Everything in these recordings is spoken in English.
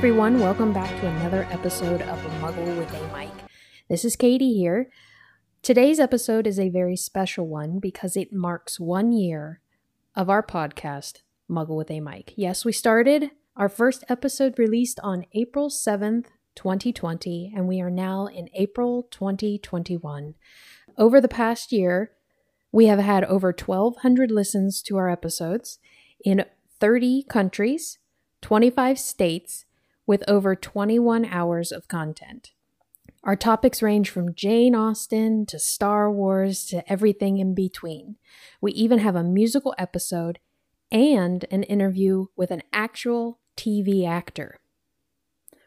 Everyone, welcome back to another episode of Muggle with a Mic. This is Katie here. Today's episode is a very special one because it marks one year of our podcast, Muggle with a Mic. Yes, we started our first episode released on April 7th, 2020, and we are now in April 2021. Over the past year, we have had over 1,200 listens to our episodes in 30 countries, 25 states, with over 21 hours of content. Our topics range from Jane Austen to Star Wars to everything in between. We even have a musical episode and an interview with an actual TV actor.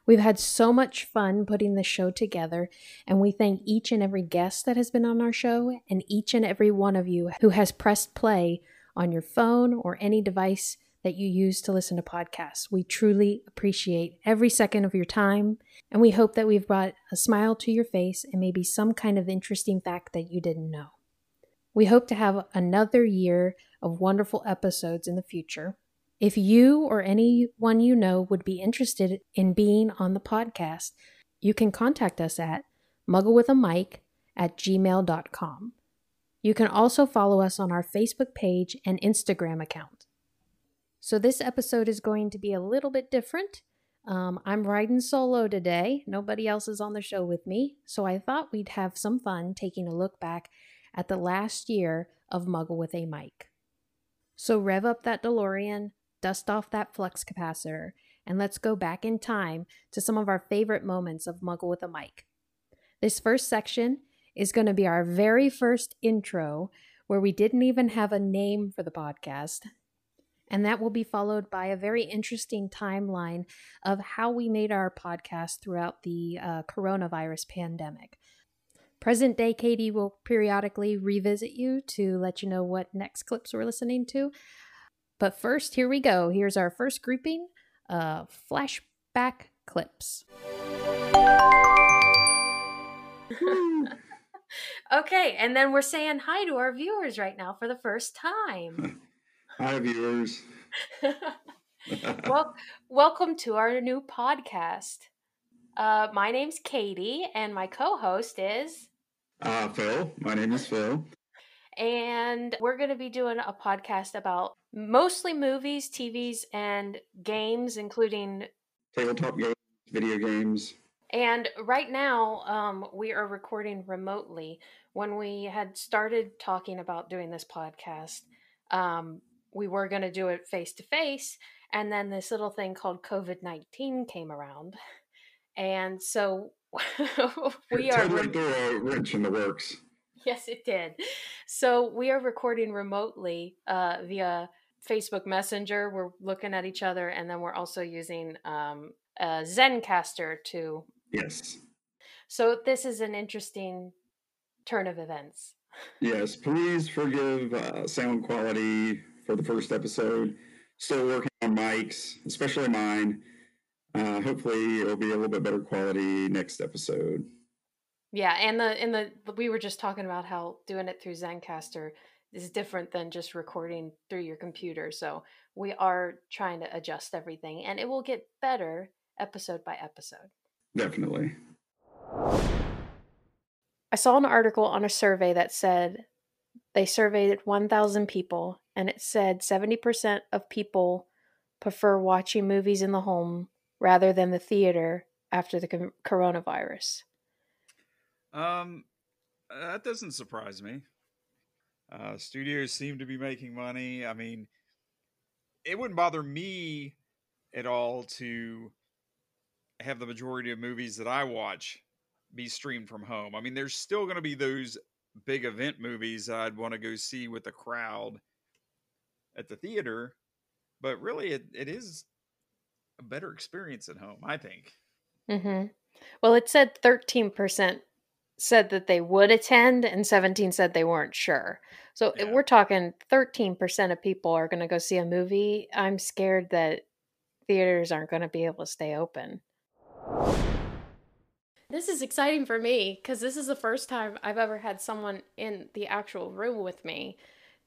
We've had so much fun putting the show together, and we thank each and every guest that has been on our show and each and every one of you who has pressed play on your phone or any device that you use to listen to podcasts. We truly appreciate every second of your time, and we hope that we've brought a smile to your face and maybe some kind of interesting fact that you didn't know. We hope to have another year of wonderful episodes in the future. If you or anyone you know would be interested in being on the podcast, you can contact us at mugglewithamic at gmail.com. You can also follow us on our Facebook page and Instagram account. So, this episode is going to be a little bit different. Um, I'm riding solo today. Nobody else is on the show with me. So, I thought we'd have some fun taking a look back at the last year of Muggle with a Mic. So, rev up that DeLorean, dust off that flux capacitor, and let's go back in time to some of our favorite moments of Muggle with a Mic. This first section is going to be our very first intro, where we didn't even have a name for the podcast. And that will be followed by a very interesting timeline of how we made our podcast throughout the uh, coronavirus pandemic. Present day Katie will periodically revisit you to let you know what next clips we're listening to. But first, here we go. Here's our first grouping of flashback clips. okay, and then we're saying hi to our viewers right now for the first time. Hi, viewers. well, welcome to our new podcast. Uh, my name's Katie, and my co-host is uh, Phil. My name is Phil, and we're going to be doing a podcast about mostly movies, TVs, and games, including tabletop games, video games. And right now, um, we are recording remotely. When we had started talking about doing this podcast, um, we were going to do it face to face. And then this little thing called COVID 19 came around. And so we it are. Totally threw a wrench in the works. Yes, it did. So we are recording remotely uh, via Facebook Messenger. We're looking at each other, and then we're also using um, a Zencastr to. Yes. So this is an interesting turn of events. Yes, please forgive uh, sound quality for the first episode. Still working on mics, especially mine. Uh, hopefully, it'll be a little bit better quality next episode. Yeah, and the in the we were just talking about how doing it through Zencastr is different than just recording through your computer. So we are trying to adjust everything, and it will get better episode by episode. Definitely. I saw an article on a survey that said they surveyed 1,000 people and it said 70% of people prefer watching movies in the home rather than the theater after the coronavirus. Um, that doesn't surprise me. Uh, studios seem to be making money. I mean, it wouldn't bother me at all to have the majority of movies that I watch be streamed from home. I mean, there's still going to be those big event movies I'd want to go see with a crowd at the theater, but really it, it is a better experience at home, I think. Mm-hmm. Well, it said 13% said that they would attend and 17 said they weren't sure. So yeah. we're talking 13% of people are going to go see a movie. I'm scared that theaters aren't going to be able to stay open. This is exciting for me because this is the first time I've ever had someone in the actual room with me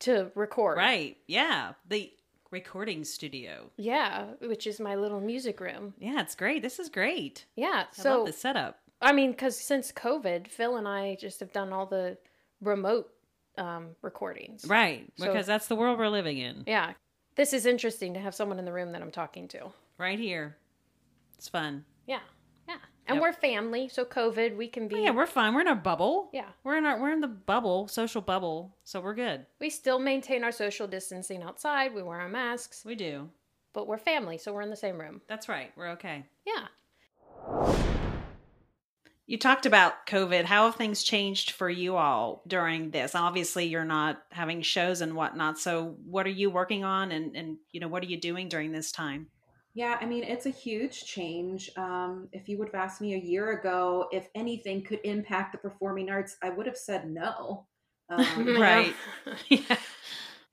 to record. Right. Yeah. The recording studio. Yeah, which is my little music room. Yeah, it's great. This is great. Yeah. I So love the setup. I mean, because since COVID, Phil and I just have done all the remote um, recordings. Right, So- because that's the world we're living in. Yeah. This is interesting to have someone in the room that I'm talking to. Right here. It's fun. Yeah. And Yep. we're family, so COVID, we can be. Oh, yeah, we're fine. We're in our bubble. Yeah. We're in our we're in the bubble, social bubble, so we're good. we still maintain our social distancing outside. We wear our masks, We do. but we're family, so we're in the same room. That's right. We're okay. Yeah. You talked about COVID. How have things changed for you all during this? Obviously, you're not having shows and whatnot. So, what are you working on, and and you know, what are you doing during this time? Yeah, I mean, it's a huge change. Um, if you would have asked me a year ago if anything could impact the performing arts, I would have said no. Um, Right. yeah.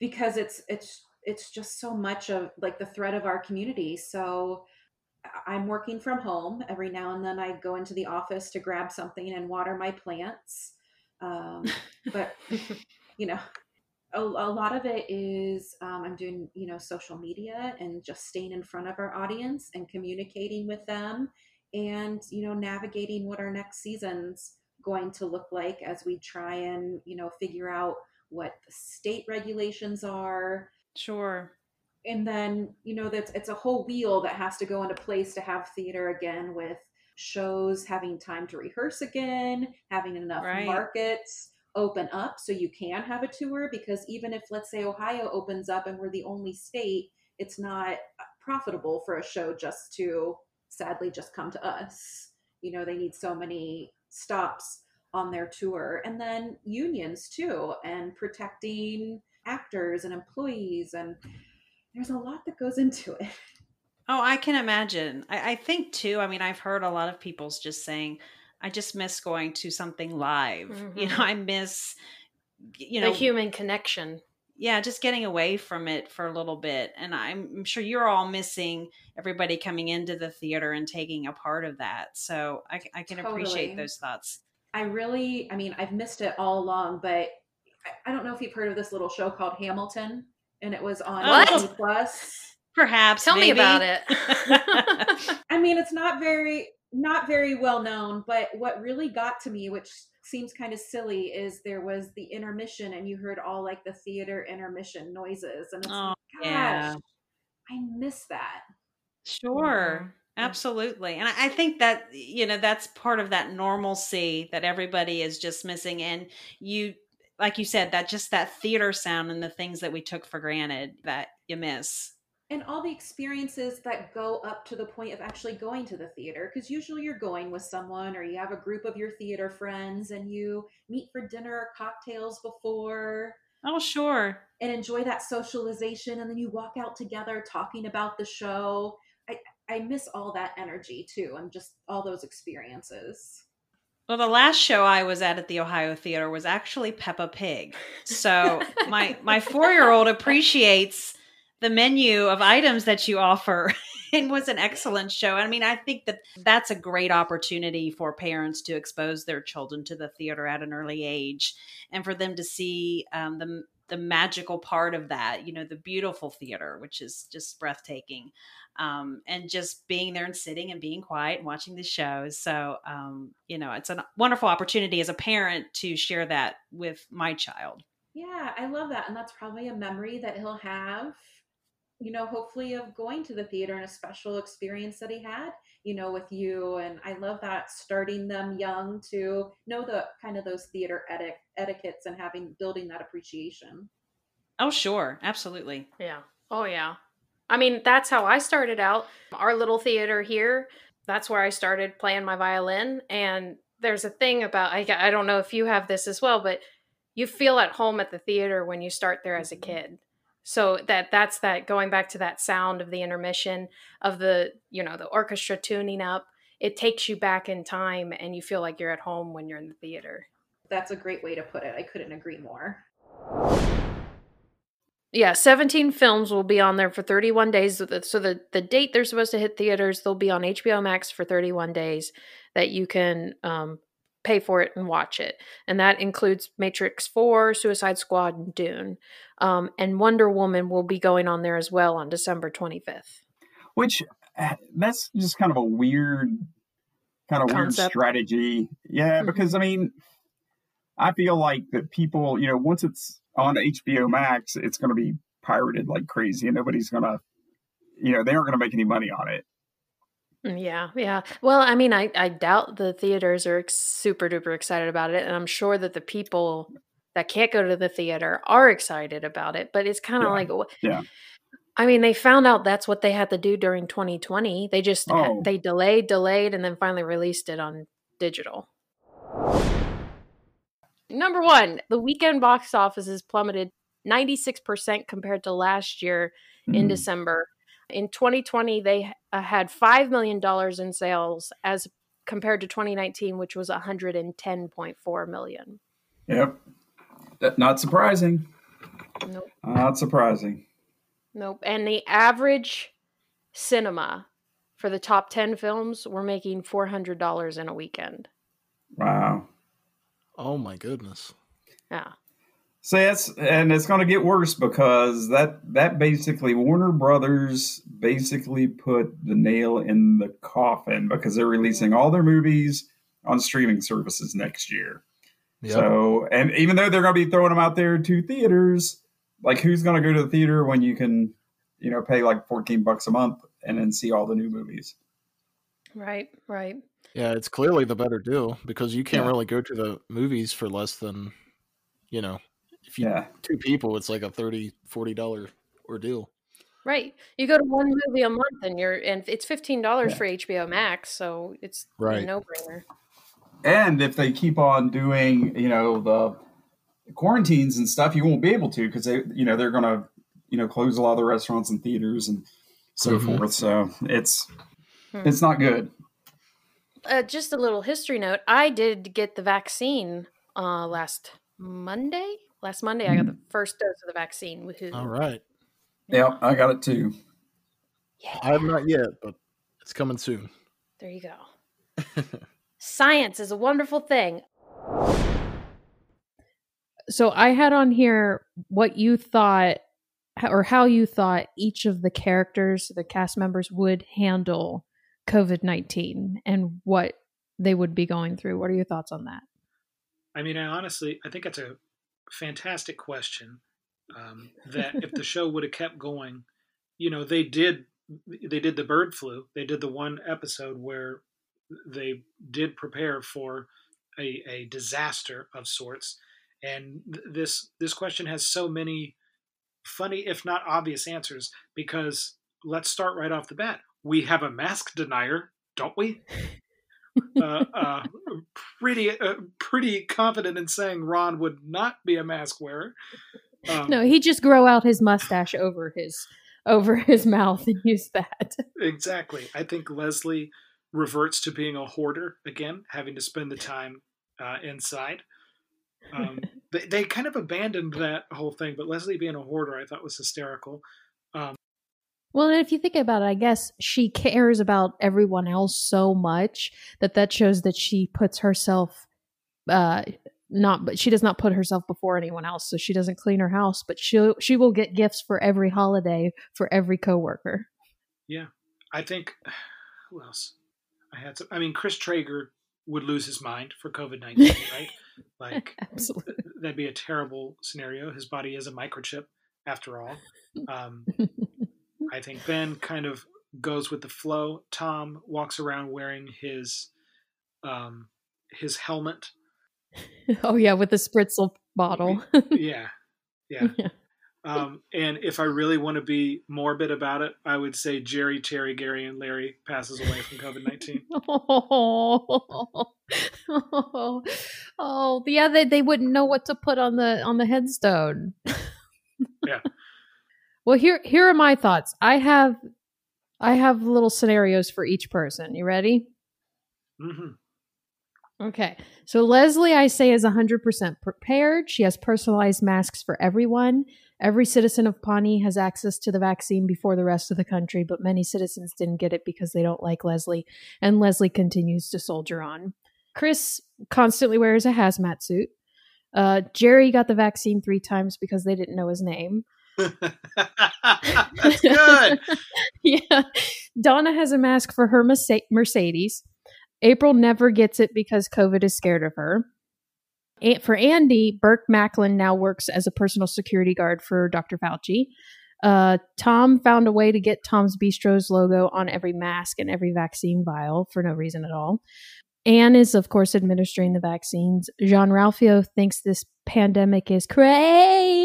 because it's it's it's just so much of like the thread of our community. So I'm working from home. Every now and then I go into the office to grab something and water my plants. Um, but you know, a, a lot of it is um, I'm doing you know social media and just staying in front of our audience and communicating with them, and you know navigating what our next season's going to look like as we try and you know figure out what the state regulations are Sure. and then you know that's it's a whole wheel that has to go into place to have theater again with shows having time to rehearse again having enough Right. markets open up so you can have a tour because even if let's say ohio opens up and we're the only state it's not profitable for a show just to sadly just come to us you know they need so many stops on their tour and then unions too and protecting actors and employees and there's a lot that goes into it Oh, I can imagine. I, I think too. I mean, I've heard a lot of people's just saying, "I just miss going to something live." You know, Mhm. I miss, you know, the human connection. yeah, just getting away from it for a little bit. And I'm I'm sure you're all missing everybody coming into the theater and taking a part of that. So I can appreciate those thoughts. i really i mean i've missed it all along but I, I don't know if you've heard of this little show called hamilton and it was on What? Disney plus Perhaps. Tell me about it. I mean, it's not very not very well known, but what really got to me, which seems kind of silly, is there was the intermission, and you heard all like the theater intermission noises, and it's Oh, like, gosh, yeah. I miss that. Sure. Absolutely. And I think that, you know, that's part of that normalcy that everybody is just missing. And you, like you said, that just that theater sound and the things that we took for granted that you miss. And all the experiences that go up to the point of actually going to the theater, because usually you're going with someone or you have a group of your theater friends and you meet for dinner or cocktails before. Oh, sure. and enjoy that socialization and then you walk out together talking about the show i i miss all that energy too and just all those experiences Well, the last show I was at at the Ohio Theater was actually Peppa Pig. So my my four year old appreciates the menu of items that you offer. It was an excellent show. I mean, I think that that's a great opportunity for parents to expose their children to the theater at an early age, and for them to see um, the the magical part of that. You know, the beautiful theater, which is just breathtaking um, and just being there and sitting and being quiet and watching the shows. So, um, you know, it's a wonderful opportunity as a parent to share that with my child. yeah i love that and that's probably a memory that he'll have you know hopefully of going to the theater and a special experience that he had you know with you and i love that starting them young to know the kind of those theater eti- etiquettes and having building that appreciation Oh, sure. Absolutely. Yeah. Oh, yeah. I mean, that's how I started out. Our little theater here, that's where I started playing my violin. And there's a thing about, I, I don't know if you have this as well, but you feel at home at the theater when you start there as a mm-hmm. kid. So that that's that going back to that sound of the intermission of the, you know, the orchestra tuning up. It takes you back in time and you feel like you're at home when you're in the theater. that's a great way to put it i couldn't agree more Yeah, 17 films will be on there for 31 days. So the, the, date they're supposed to hit theaters, they'll be on HBO Max for 31 days that you can um, pay for it and watch it. And that includes Matrix 4, Suicide Squad, and Dune. Um, and Wonder Woman will be going on there as well on December 25th. Which uh, that's just kind of a weird, kind of weird strategy. Yeah, Mhm. because I mean, I feel like that people, you know, once it's on HBO Max, it's going to be pirated like crazy, and nobody's going to, you know, they aren't going to make any money on it. Mm, Yeah, yeah. Well, I mean, I, I doubt the theaters are ex- super duper excited about it. And I'm sure that the people that can't go to the theater are excited about it. But it's kind of Yeah, like, wh- yeah. I mean, they found out that's what they had to do during 2020. They just, ha- Oh. they delayed, delayed, and then finally released it on digital. Number one, the weekend box office has plummeted 96% compared to last year in Mhm. December. In 2020, they uh, had $5 million in sales as compared to 2019, which was 110.4 million. Yep. That, not surprising. Nope. Not surprising. Nope. And the average cinema for the top 10 films were making $400 in a weekend. Wow. Oh my goodness. Yeah. So that's and it's going to get worse because that that basically Warner Brothers basically put the nail in the coffin because they're releasing all their movies on streaming services next year. Yep. So and even though they're going to be throwing them out there to theaters, like who's going to go to the theater when you can, you know, pay like fourteen bucks a month and then see all the new movies? Right. Right. yeah, it's clearly the better deal because you can't Yeah. really go to the movies for less than, you know, if you Yeah, two people, it's like a 30 40 dollar ordeal. Right. You go to one movie a month and you're, and it's $15 Yeah. for HBO Max. So it's a Right. no brainer. and if they keep on doing, you know, the quarantines and stuff, you won't be able to because they, you know, they're going to, you know, close a lot of the restaurants and theaters and so Mhm. forth. So it's Hmm. it's not good. Uh, just a little history note. I did get the vaccine uh, last Monday. Last Monday, I got the mm. first dose of the vaccine. Woohoo. All right. Yeah, I got it too. Yeah. I have not yet, but it's coming soon. There you go. Science is a wonderful thing. So I had on here what you thought or how you thought each of the characters, the cast members would handle COVID 19 and what they would be going through. What are your thoughts on that? I mean, I honestly, I think it's a fantastic question. Um, that if the show would have kept going, you know, they did, they did the bird flu. They did the one episode where they did prepare for a, a disaster of sorts. And th- this this question has so many funny, if not obvious, answers. Because let's start right off the bat. We have a mask denier, don't we? uh, uh, pretty uh, pretty confident in saying Ron would not be a mask wearer. Um, No, he just grow out his mustache over his over his mouth and use that. exactly. I think Leslie reverts to being a hoarder again, having to spend the time uh, inside. Um, they, they kind of abandoned that whole thing, but Leslie being a hoarder, I thought was hysterical. Well, if you think about it, I guess she cares about everyone else so much that that shows that she puts herself uh not but she does not put herself before anyone else. So she doesn't clean her house, but she she will get gifts for every holiday for every coworker. Yeah i think who else? I had some. I mean, Chris Traeger would lose his mind for COVID nineteen, right? Like Absolutely. that'd be a terrible scenario. His body is a microchip, after all. Um, I think Ben kind of goes with the flow. Tom walks around wearing his um, his helmet. oh yeah, with the spritzel bottle. Yeah, yeah. Yeah. Um, and if I really want to be morbid about it, I would say Jerry, Terry, Gary, and Larry passes away from COVID nineteen. oh, oh, oh, yeah, they, they wouldn't know what to put on the on the headstone. Yeah. Well, here here are my thoughts. I have I have little scenarios for each person. You ready? hmm Okay. So Leslie, I say, is 100% prepared. She has personalized masks for everyone. Every citizen of Pawnee has access to the vaccine before the rest of the country, but many citizens didn't get it because they don't like Leslie, and Leslie continues to soldier on. Chris constantly wears a hazmat suit. Uh, Jerry got the vaccine three times because they didn't know his name. That's good. yeah. Donna has a mask for her Mercedes. April never gets it because COVID is scared of her. For Andy, Burt Macklin now works as a personal security guard for Dr. Fauci. Uh, Tom found a way to get Tom's Bistro's logo on every mask and every vaccine vial for no reason at all. Anne is, of course, administering the vaccines. Jean Ralphio thinks this pandemic is crazy.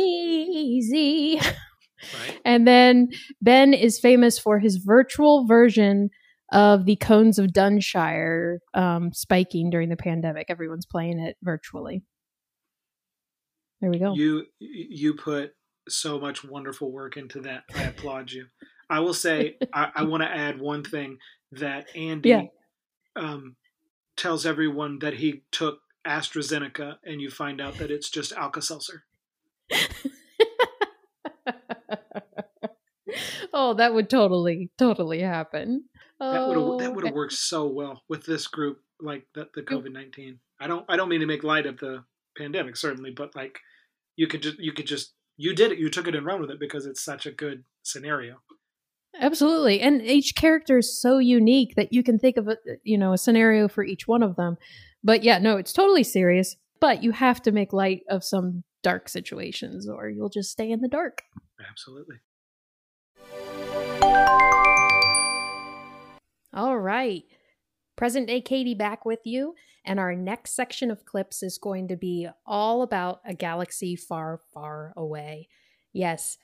Right. and then Ben is famous for his virtual version of the cones of Dunshire um, spiking during the pandemic. Everyone's playing it virtually. There we go. You you put so much wonderful work into that. I applaud you. I will say I, I want to add one thing that Andy yeah. um, tells everyone that he took AstraZeneca, and you find out that it's just Alka Seltzer. oh, that would totally, totally happen. That would have oh, that would have worked so well with this group, like the, the COVID nineteen. I don't I don't mean to make light of the pandemic, certainly, but like you could just you could just you did it, you took it and run with it because it's such a good scenario. Absolutely, and each character is so unique that you can think of a you know a scenario for each one of them. But yeah, no, it's totally serious. But you have to make light of some dark situations, or you'll just stay in the dark. Absolutely. All right. Present day Katie back with you. And our next section of clips is going to be all about a galaxy far, far away. Yes,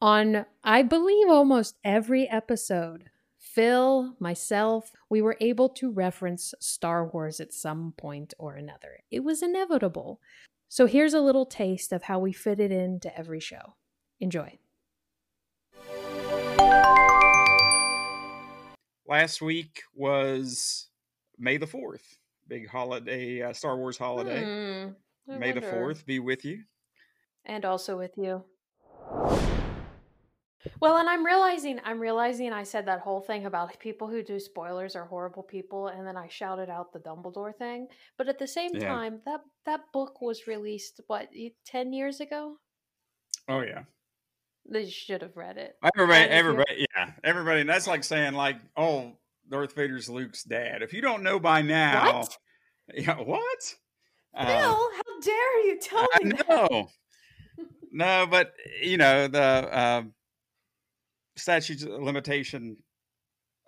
on I believe almost every episode, Phil, myself, we were able to reference Star Wars at some point or another. It was inevitable. So here's a little taste of how we fit it into every show. Enjoy. last week was May the 4th, big holiday, uh, Star Wars holiday. Mm, May wonder. the 4th be with you. And also with you. Well, and I'm realizing, I'm realizing I said that whole thing about people who do spoilers are horrible people, and then I shouted out the Dumbledore thing. But at the same yeah. time, that that book was released what ten years ago. Oh yeah, they should have read it. Everybody, everybody, yeah, everybody. And that's like saying, like, oh, Darth Vader's Luke's dad. If you don't know by now, what? yeah, what? Bill, uh, how dare you tell me? I know. no, but you know the uh, statute limitation.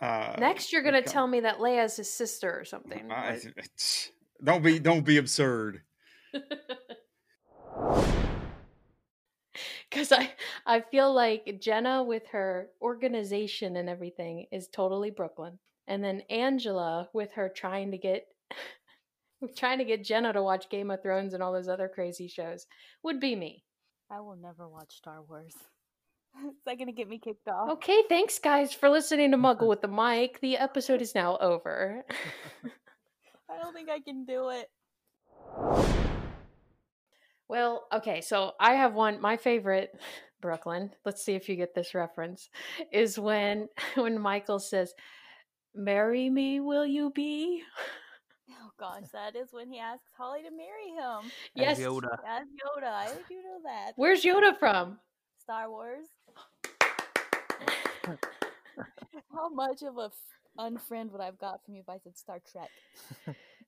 Uh, Next, you're going to tell me that Leia's his sister or something. I, don't be, don't be absurd. because I I feel like Jenna with her organization and everything is totally Brooklyn, and then Angela with her trying to get trying to get Jenna to watch Game of Thrones and all those other crazy shows would be me. I will never watch Star Wars. is that gonna get me kicked off? Okay, thanks guys for listening to Muggle with the Mic. The episode is now over. I don't think I can do it. Well, okay, so I have one. My favorite, Brooklyn. Let's see if you get this reference. Is when when Michael says, "Marry me, will you be?" Oh gosh, that is when he asks Holly to marry him. Yes, As Yoda. As Yoda, I do know that. Where's Yoda from? Star Wars. How much of a f- unfriend would I've got from you if I said Star Trek?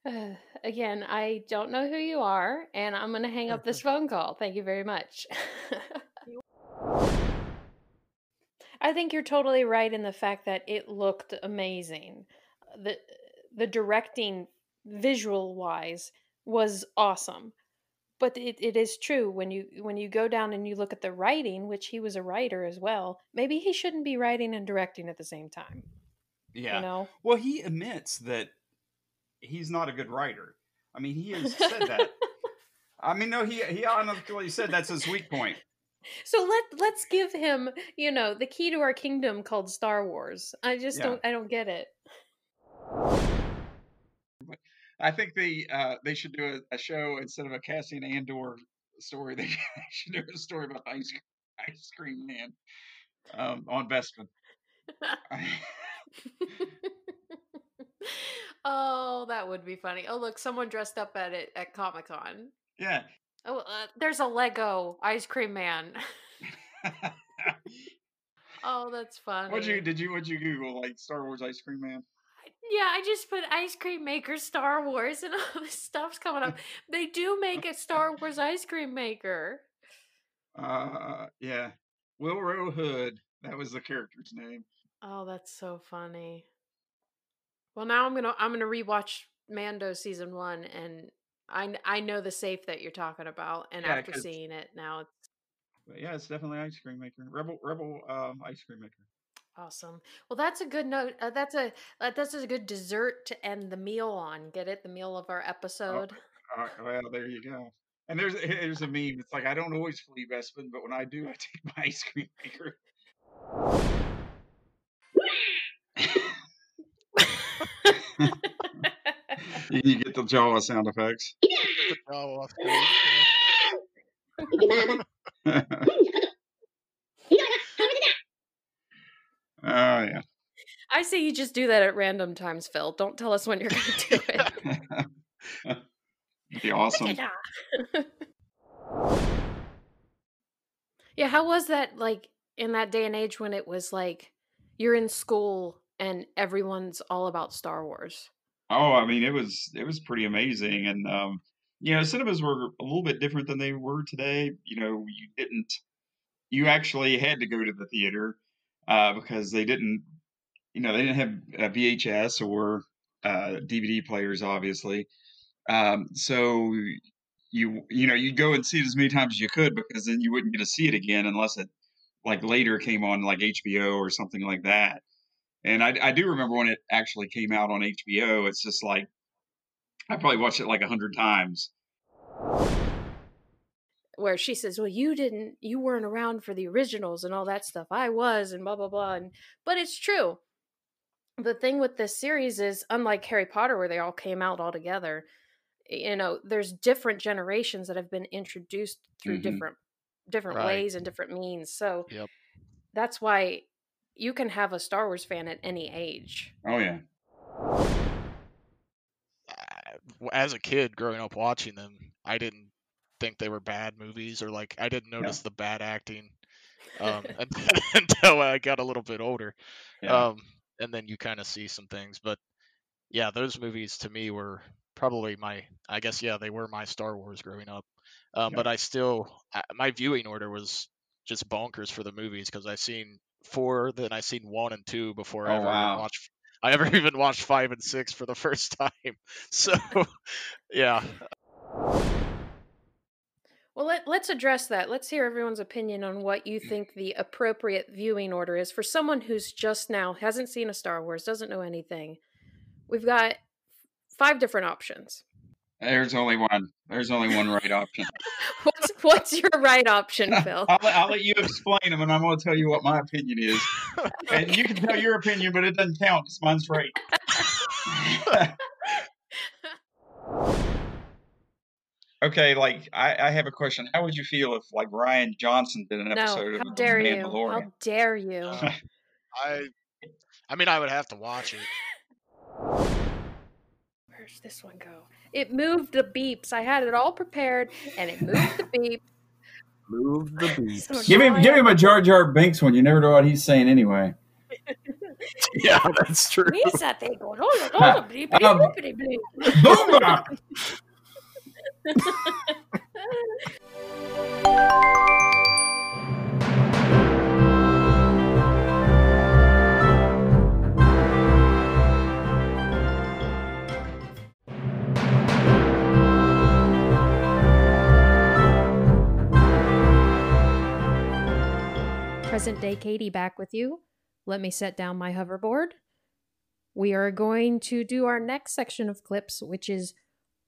Uh, again, I don't know who you are, and I'm going to hang up this phone call. Thank you very much. I think you're totally right in the fact that it looked amazing. The the directing visual wise was awesome. But it, it is true when you when you go down and you look at the writing, which he was a writer as well, maybe he shouldn't be writing and directing at the same time. Yeah. You know? Well, he admits that he's not a good writer. I mean, he has said that. I mean, no, he he honestly said that's his weak point. So let let's give him, you know, the key to our kingdom called Star Wars. I just yeah. don't I don't get it. I think they uh, they should do a, a, show instead of a Cassian Andor story. They should do a story about ice ice cream man um, on Bespin. Oh, that would be funny. Oh, look, someone dressed up at it at Comic Con. Yeah. Oh, uh, there's a Lego ice cream man. oh, that's fun. What'd you did you what'd you Google like Star Wars ice cream man? Yeah, I just put ice cream maker Star Wars and all this stuff's coming up. they do make a Star Wars ice cream maker. Uh, yeah, Willrow Hood. That was the character's name. Oh, that's so funny. Well, now I'm gonna I'm gonna rewatch Mando season one, and I I know the safe that you're talking about, and Yeah, after seeing it now, it's But yeah, it's definitely ice cream maker. Rebel Rebel um, ice cream maker. Awesome. Well, that's a good note. Uh, that's a uh, that's a good dessert to end the meal on. Get it? The meal of our episode. Uh, well, there you go. And there's there's a meme. It's like I don't always flee Bespin, but when I do, I take my ice cream maker. you you get the Jawa sound effects. Get the jaw off the- Oh yeah. I say you just do that at random times, Phil. Don't tell us when you're going to do it. It'd be awesome. yeah, how was that like in that day and age when it was like you're in school and everyone's all about Star Wars? Oh, I mean, it was it was pretty amazing, and um, you know, cinemas were a little bit different than they were today. You know, you didn't, you actually had to go to the theater uh, because they didn't, you know, they didn't have uh, VHS or uh, DVD players, obviously. Um, so you you know you'd go and see it as many times as you could because then you wouldn't get to see it again unless it like later came on like HBO or something like that. And I, I do remember when it actually came out on HBO. It's just like I probably watched it like a hundred times. Where she says, "Well, you didn't, you weren't around for the originals and all that stuff. I was, and blah blah blah." And but it's true. The thing with this series is, unlike Harry Potter, where they all came out all together, you know, there's different generations that have been introduced through Mhm. different different Right. ways and different means. So Yep. that's why you can have a Star Wars fan at any age. Oh yeah, As a kid growing up watching them, I didn't think they were bad movies or like I didn't notice the bad acting um, until I got a little bit older. yeah. Um, and then you kind of see some things, but yeah, those movies to me were probably my, I guess, yeah, they were my Star Wars growing up. Um, Yeah. But I still, I, my viewing order was just bonkers for the movies because I seen four, then I seen one and two before I Oh, ever wow. watched. I ever even watched five and six for the first time. So, yeah, Well, let, let's address that. Let's hear everyone's opinion on what you think the appropriate viewing order is for someone who's just now hasn't seen a Star Wars, doesn't know anything. We've got five different options. There's only one. There's only one right option. What's what's your right option, Phil? I'll, let- I'll let you explain them, and I'm going to tell you what my opinion is. And you can tell your opinion, but it doesn't count. 'cause mine's right. Okay, like I, I have a question. How would you feel if like Rian Johnson did an No, episode how of dare The you? Mandalorian? How dare you? Uh, I, I mean, I would have to watch it. Where's this one go? It moved the beeps. I had it all prepared, and it moved the beep. Move the beat. So Give now him, give have- him a Jar Jar Binks one. You never know what he's saying anyway. Yeah, that's true. He's that thing going, oh, oh, bleep, bleep, bloopity, bleep. Present day Katie back with you. Let me set down my hoverboard. We are going to do our next section of clips, which is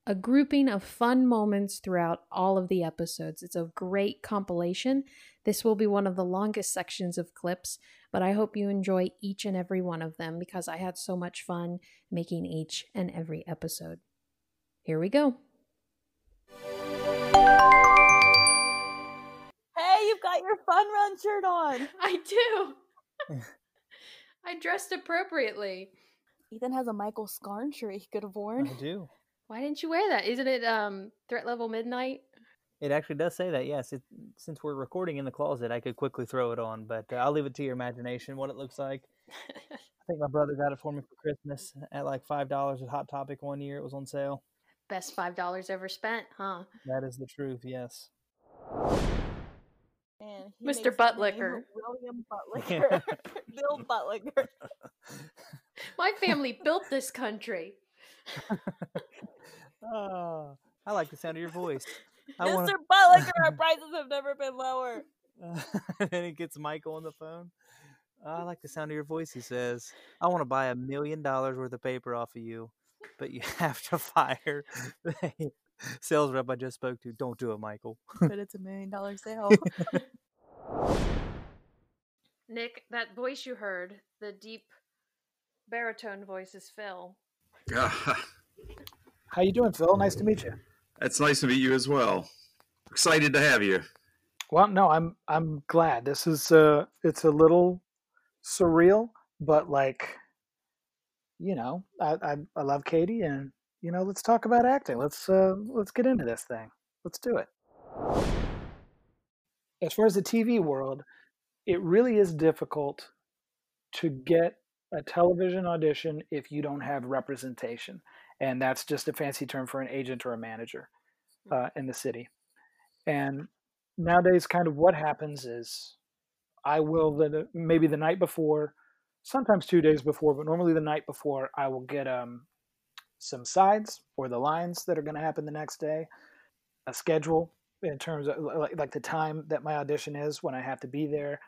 a grouping of fun moments throughout all of the episodes. It's a great compilation. This will be one of the longest sections of clips, but I hope you enjoy each and every one of them because I had so much fun making each and every episode. Here we go. Hey, you've got your fun run shirt on. I do. I dressed appropriately. Ethan has a Michael Scarn shirt he could have worn. I do. Why didn't you wear that? Isn't it um threat level midnight? It actually does say that. Yes, it, since we're recording in the closet, I could quickly throw it on, but uh, I'll leave it to your imagination what it looks like. I think my brother got it for me for Christmas at like five dollars at Hot Topic one year. It was on sale. Best five dollars ever spent, huh? That is the truth. Yes. And he Mr. makes Buttlicker. William Buttlicker. Bill Buttlicker. My family built this country. Oh, I like the sound of your voice. I Mr. wanna- Buttlicker, our prices have never been lower. Uh, and then he gets Michael on the phone. I like the sound of your voice, he says. I want to buy a million dollars worth of paper off of you, but you have to fire the sales rep I just spoke to. Don't do it, Michael. But it's a million dollar sale. Nick, that voice you heard, the deep baritone voice is Phil. How you doing, Phil? Nice to meet you. It's nice to meet you as well. Excited to have you. Well, no, I'm I'm glad. This is uh it's a little surreal, but like you know, I I, I love Katie and you know, let's talk about acting. Let's uh let's get into this thing. Let's do it. As far as the TV world, it really is difficult to get a television audition if you don't have representation. And that's just a fancy term for an agent or a manager uh, in the city. And nowadays, kind of what happens is I will, the, maybe the night before, sometimes two days before, but normally the night before, I will get um, some sides or the lines that are going to happen the next day, a schedule in terms of like, like the time that my audition is when I have to be there.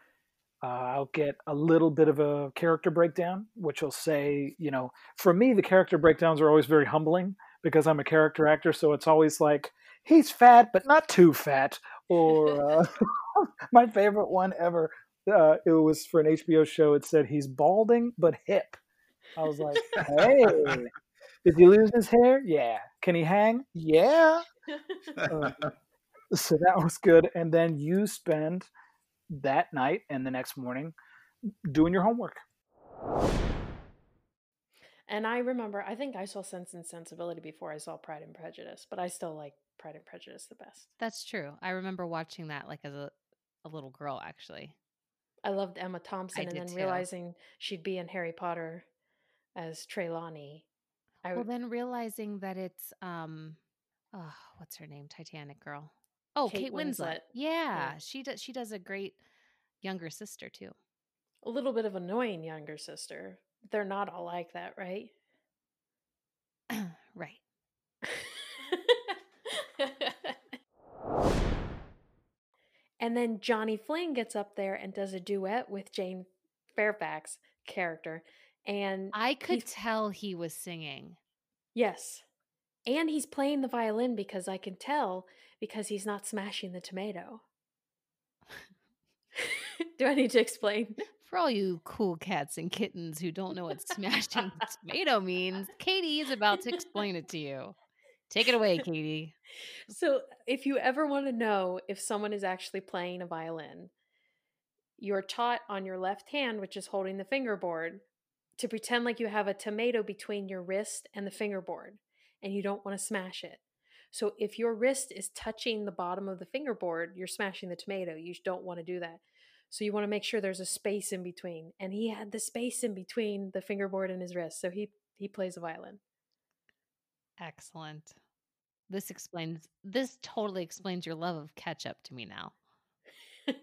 Uh, I'll get a little bit of a character breakdown, which will say, you know, for me, the character breakdowns are always very humbling because I'm a character actor. So it's always like, he's fat, but not too fat. Or uh, my favorite one ever, uh, it was for an HBO show. It said, he's balding, but hip. I was like, hey, did he lose his hair? Yeah. Can he hang? Yeah. Uh, so that was good. And then you spend that night and the next morning doing your homework. And I remember, I think I saw Sense and Sensibility before I saw Pride and Prejudice, but I still like Pride and Prejudice the best. That's true. I remember watching that like as a, a little girl, actually. I loved Emma Thompson, and did then too. realizing she'd be in Harry Potter as Trelawney. I Well, w- then realizing that it's um, oh, what's her name? Titanic girl. Oh, Kate Kate, Winslet. Winslet. Yeah, Yeah. she does. She does a great younger sister too. a little bit of annoying younger sister. They're not all like that, right? right. and then Johnny Flynn gets up there and does a duet with Jane Fairfax character, and I could tell he was singing. yes, and he's playing the violin because I can tell because he's not smashing the tomato. Do I need to explain? For all you cool cats and kittens who don't know what smashing the tomato means, Katie is about to explain it to you. Take it away, Katie. So, if you ever want to know if someone is actually playing a violin, you're taught on your left hand, which is holding the fingerboard, to pretend like you have a tomato between your wrist and the fingerboard and you don't want to smash it. So, if your wrist is touching the bottom of the fingerboard, you're smashing the tomato. You don't want to do that. So, you want to make sure there's a space in between. And he had the space in between the fingerboard and his wrist. So, he, he plays a violin. Excellent. This explains this totally explains your love of ketchup to me now.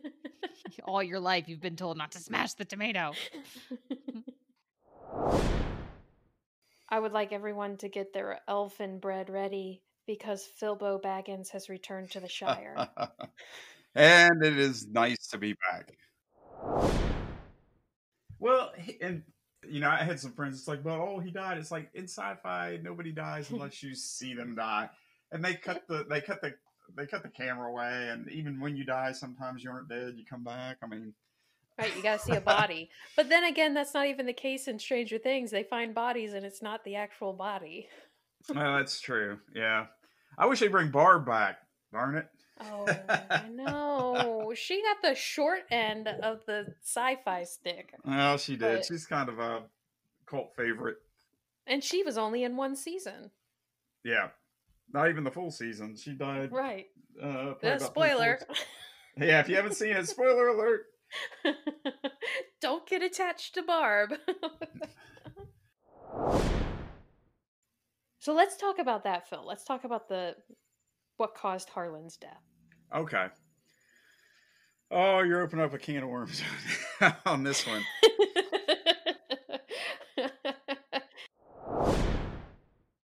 All your life you've been told not to smash the tomato. I would like everyone to get their elfin bread ready because Philbo Baggins has returned to the Shire. and it is nice to be back. Well, and you know, I had some friends. It's like, well, oh, he died. It's like in sci-fi, nobody dies unless you see them die, and they cut the they cut the they cut the camera away. And even when you die, sometimes you aren't dead. You come back. I mean, right, you got to see a body. But then again, that's not even the case in Stranger Things. They find bodies and it's not the actual body. Well, that's true. Yeah, I wish they'd bring Barb back. Darn it. Oh, I know. She got the short end of the sci fi stick. Well, she did. But- She's kind of a cult favorite And she was only in one season. Yeah, not even the full season. She died. Right. Uh, The spoiler. Yeah, if you haven't seen it, spoiler alert. Don't get attached to Barb. so let's talk about that, Phil. Let's talk about the what caused Harlan's death. Okay. Oh, you're opening up a can of worms on this one.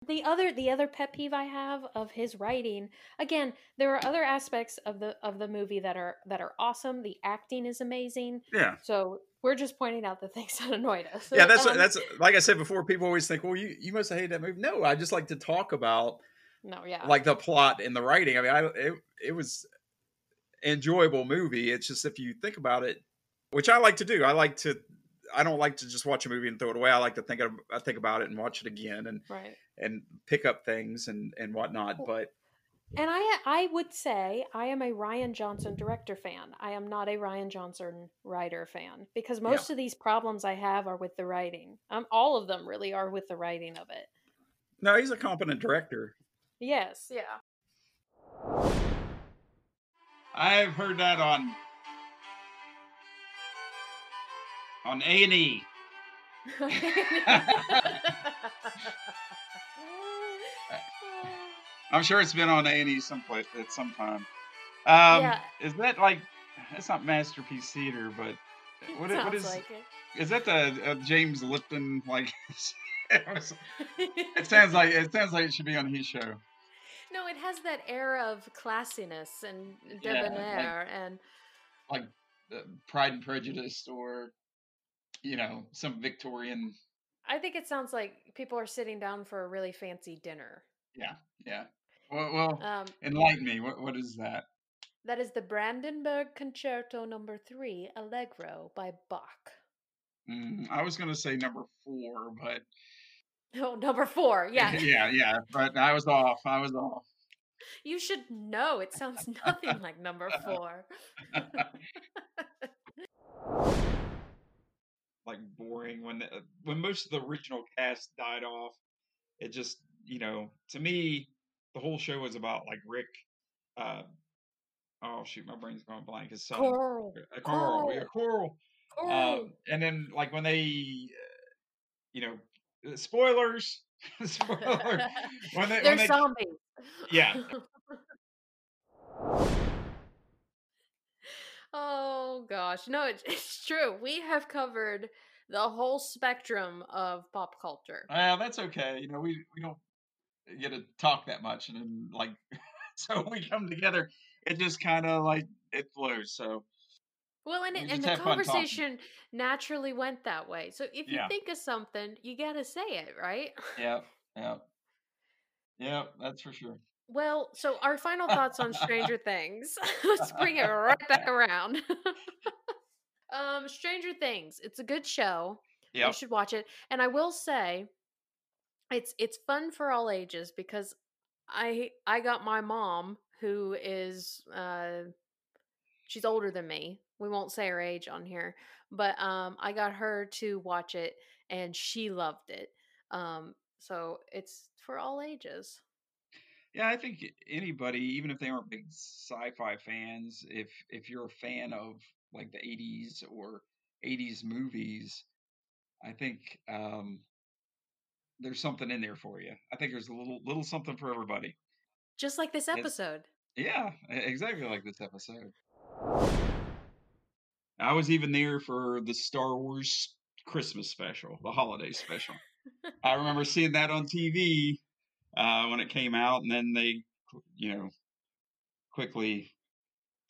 the other the other pet peeve I have of his writing, again, there are other aspects of the of the movie that are that are awesome. The acting is amazing. Yeah. So we're just pointing out the things that annoyed us. Yeah, that's Um, that's like I said before. People always think, "Well, you you must have hated that movie." No, I just like to talk about no, yeah. like the plot and the writing. I mean, I it, it was enjoyable movie. It's just if you think about it, which I like to do. I like to. I don't like to just watch a movie and throw it away. I like to think of, I think about it and watch it again and right. and pick up things and and whatnot. But And I I would say I am a Rian Johnson director fan. I am not a Rian Johnson writer fan because most of these problems I have are with the writing. Um, all of them really are with the writing of it. no, he's a competent director. Yes, yeah. I've heard that on on A and E. I'm sure it's been on A and E someplace at some time. Um, Yeah. Is that like? That's not masterpiece theater, but what, i- what is? like it. Is that the uh, James Lipton like? it sounds like it sounds like it should be on his show. No, it has that air of classiness and Yeah, like- debonair and like uh, Pride and Prejudice or you know some Victorian. I think it sounds like people are sitting down for a really fancy dinner. Yeah, yeah. Well, well Um, enlighten me. What what is that? That is the Brandenburg Concerto Number Three, Allegro by Bach. Mm, I was gonna say number four, but Oh, number four. Yeah. yeah, yeah. But I was off. I was off. You should know. It sounds nothing like number four. like boring when the, when most of the original cast died off. It just you know to me the whole show was about like Rick. Uh, oh shoot, my brain's going blank. His son, Coral. uh, Coral, yeah, Coral. Coral. Um, and then like when they, uh, you know, uh, spoilers. Spoiler. when they, They're when they, zombies. yeah. oh gosh, no, it's, it's true. We have covered the whole spectrum of pop culture. Well, that's okay. You know, we we don't get to talk that much, and then like, so we come together. It just kind of like it flows. So Well, and and the have fun talking. conversation naturally went that way. So if you Yeah. think of something, you got to say it, right? yeah, yeah, yeah. That's for sure. Well, so our final thoughts on Stranger Things. Let's bring it right back around. um, Stranger Things. It's a good show. You Yep. should watch it. And I will say, it's it's fun for all ages because I I got my mom who is uh she's older than me. We won't say her age on here, but um I got her to watch it and she loved it. Um so it's for all ages. Yeah, I think anybody, even if they aren't big sci-fi fans, if if you're a fan of like the '80s or '80s movies, I think um, there's something in there for you. I think there's a little little something for everybody. Just like this episode. Yeah, e- exactly like this episode. I was even there for the Star Wars Christmas special, the holiday special. I remember seeing that on TV uh, when it came out, and then they, you know, quickly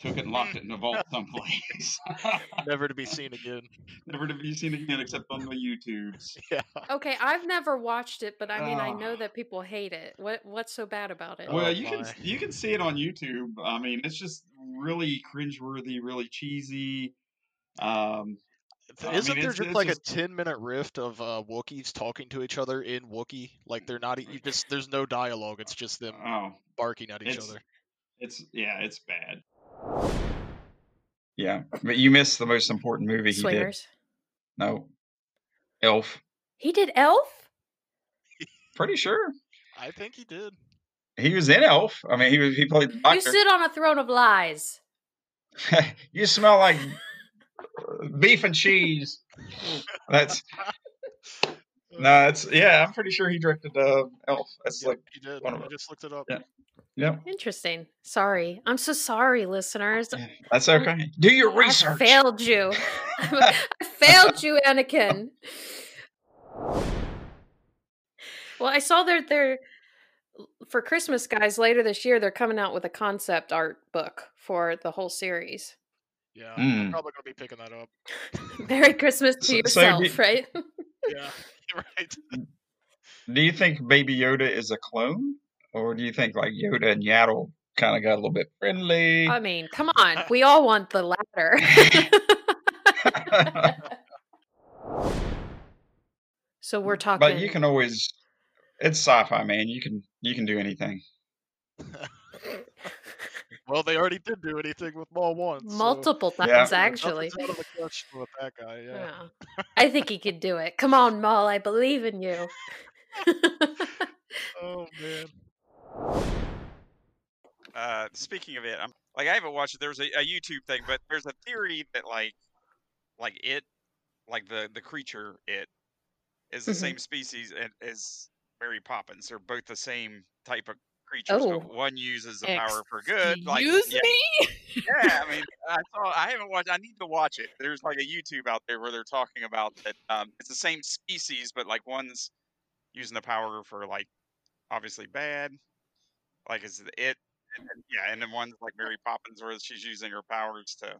took it and locked it in a vault someplace. Never to be seen again. Never to be seen again except on the YouTubes. Yeah. Okay, I've never watched it, but I mean, I know Ah. that people hate it. What what's so bad about it? Well, Oh, you can you can see it on YouTube. I mean, it's just really cringeworthy, really cheesy. Um, I Isn't mean, there just like just- a ten minute rift of uh, Wookiees talking to each other in Wookiee? Like they're not. e- You just there's no dialogue. It's just them oh, barking at each other. it's yeah, it's bad. Yeah, but you missed the most important movie he did. No, Elf. He did Elf. pretty sure I think he did. he was in Elf. I mean, he was he played the You sit on a throne of lies. you smell like beef and cheese. That's no, it's yeah. I'm pretty sure he directed uh, Elf. That's Yep, like he did. one of I just looked it up. Yeah. Yep, Interesting. Sorry. I'm so sorry, listeners. that's okay. Do your I research. failed you. I failed you, Anakin. Well, I saw they're they're for Christmas, guys. Later this year, they're coming out with a concept art book for the whole series. Yeah, Mm. I'm probably gonna be picking that up. Merry Christmas to So- so yourself, do- right? Yeah, right. Do you think Baby Yoda is a clone, or do you think like Yoda and Yaddle kind of got a little bit friendly? I mean, come on. We all want the latter. so we're talking. but you can always. It's sci-fi, man. You can you can do anything. Well, they already did do anything with Maul one. so multiple times, Yeah. actually. Nothing's out of the question with that guy. Yeah. Yeah. I think he could do it. Come on, Maul. I believe in you. Oh man. Uh speaking of it i'm like i haven't watched it there's a, a youtube thing but there's a theory that like like it like the the creature it is the Mhm. same species as mary poppins they're both the same type of creatures Oh. but one uses the power for good like Excuse yeah, me? yeah i mean i saw i haven't watched i need to watch it there's like a youtube out there where they're talking about that um it's the same species but like one's using the power for like obviously bad like is it and then, yeah and then one's like mary poppins where she's using her powers to